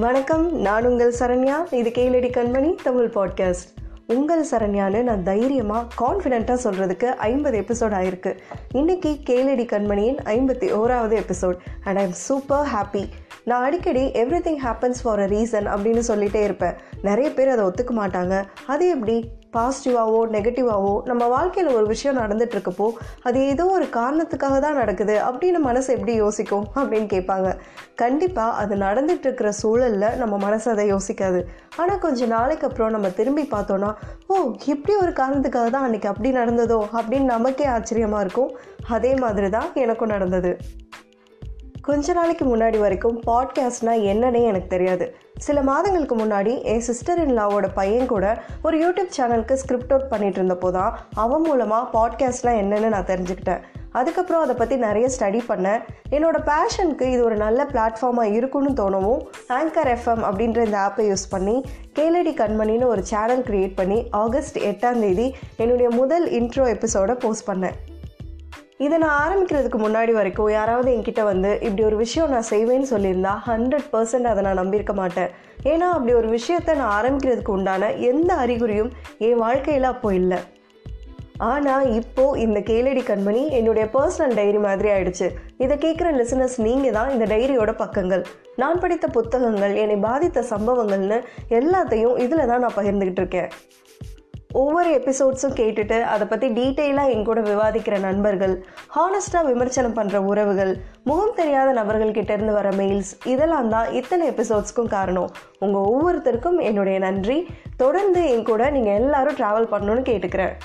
வணக்கம் நான் உங்கள் சரண்யா. இது கேளடி கண்மணி தமிழ் பாட்காஸ்ட் உங்கள் சரண்யான்னு நான் தைரியமாக கான்ஃபிடெண்ட்டாக சொல்கிறதுக்கு ஐம்பது எபிசோட் ஆயிருக்கு. இன்றைக்கி கேளடி கண்மணியின் ஐம்பத்தி ஓராவது episode and I am super happy நான் அடிக்கடி everything happens for a reason அப்படின்னு சொல்லிகிட்டே இருப்பேன். நிறைய பேர் அதை ஒத்துக்க மாட்டாங்க. அது எப்படி? பாசிட்டிவாகவோ நெகட்டிவாகவோ நம்ம வாழ்க்கையில் ஒரு விஷயம் நடந்துட்டுருக்கப்போ அது ஏதோ ஒரு காரணத்துக்காக தான் நடக்குது. அப்படின்னு மனசு எப்படி யோசிக்கும்? அப்படின்னு கேட்பாங்க. கண்டிப்பாக அது நடந்துகிட்ருக்கிற சூழலில் நம்ம மனசு அதை யோசிக்காது. ஆனால் கொஞ்சம் நாளைக்கு அப்புறம் நம்ம திரும்பி பார்த்தோன்னா ஓ இப்படி ஒரு காரணத்துக்காக தான் அன்றைக்கி அப்படி நடந்ததோ அப்படின்னு நமக்கே ஆச்சரியமாக இருக்கும். அதே மாதிரி தான் எனக்கும் நடந்தது. கொஞ்ச நாளைக்கு முன்னாடி வரைக்கும் பாட்காஸ்ட்னால் என்னன்னே எனக்கு தெரியாது. சில மாதங்களுக்கு முன்னாடி என் சிஸ்டர் இன் லாவோட பையன் கூட ஒரு யூடியூப் சேனலுக்கு ஸ்கிரிப்ட் ஒர்க் பண்ணிட்டு இருந்தப்போ தான் அவன் மூலமாக பாட்காஸ்ட்லாம் என்னென்னு நான் தெரிஞ்சுக்கிட்டேன். அதுக்கப்புறம் அதை பற்றி நிறைய ஸ்டடி பண்ணேன். என்னோடய பேஷனுக்கு இது ஒரு நல்ல பிளாட்ஃபார்மாக இருக்குன்னு தோணவும் ஆங்கர் எஃப்எம் அப்படின்ற இந்த ஆப்பை யூஸ் பண்ணி கேலடி கண்மணின்னு ஒரு சேனல் க்ரியேட் பண்ணி ஆகஸ்ட் எட்டாம் தேதி என்னுடைய முதல் இன்ட்ரோ எபிசோடை போஸ்ட் பண்ணேன். இதை நான் ஆரம்பிக்கிறதுக்கு முன்னாடி வரைக்கும் யாராவது என்கிட்ட வந்து இப்படி ஒரு விஷயம் நான் செய்வேன்னு சொல்லியிருந்தா ஹண்ட்ரட் பர்சன்ட் அதை நான் நம்பியிருக்க மாட்டேன். ஏன்னா அப்படி ஒரு விஷயத்தை நான் ஆரம்பிக்கிறதுக்கு உண்டான எந்த அறிகுறியும் என் வாழ்க்கையில் அப்போ இல்லை. ஆனால் இப்போது இந்த கேளடி கண்மணி என்னுடைய பர்சனல் டைரி மாதிரி ஆயிடுச்சு. இதை கேட்குற லிசனர்ஸ் நீங்கள் தான் இந்த டைரியோட பக்கங்கள். நான் படித்த புத்தகங்கள் என்னை பாதித்த சம்பவங்கள்னு எல்லாத்தையும் இதில் தான் நான் பகிர்ந்துக்கிட்டு இருக்கேன். ஒவ்வொரு எபிசோட்ஸும் கேட்டுட்டு அதை பற்றி டீட்டெயிலாக என் கூட விவாதிக்கிற நண்பர்கள் ஹானஸ்டாக விமர்சனம் பண்ணுற உறவுகள் முகம் தெரியாத நபர்கள்கிட்ட இருந்து வர மெயில்ஸ் இதெல்லாம் தான் இத்தனை எபிசோட்ஸ்க்கும் காரணம். உங்கள் ஒவ்வொருத்தருக்கும் என்னுடைய நன்றி. தொடர்ந்து என் கூட நீங்கள் எல்லாரும் ட்ராவல் பண்ணணும்னு கேட்டுக்கிறேன்.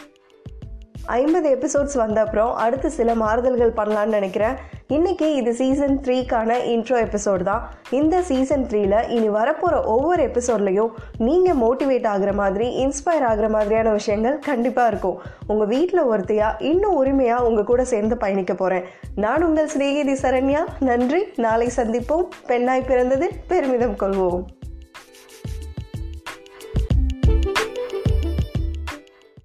ஐம்பது எபிசோட்ஸ் வந்த அப்புறம் அடுத்து சில மாறுதல்கள் பண்ணலான்னு நினைக்கிறேன். இன்னைக்கு இது சீசன் த்ரீக்கான இன்ட்ரோ எபிசோட் தான். இந்த சீசன் த்ரீயில் இனி வரப்போகிற ஒவ்வொரு எபிசோட்லையும் நீங்கள் மோட்டிவேட் ஆகிற மாதிரி இன்ஸ்பயர் ஆகிற மாதிரியான விஷயங்கள் கண்டிப்பாக இருக்கும். உங்கள் வீட்டில் ஒருத்தையாக இன்னும் உரிமையாக உங்கள் கூட சேர்ந்து பயணிக்க போகிறேன் நான் உங்கள் சிநேகிதி சரண்யா. நன்றி. நாளை சந்திப்போம். பெண்ணாய் பிறந்தது பெருமிதம் கொள்வோம்.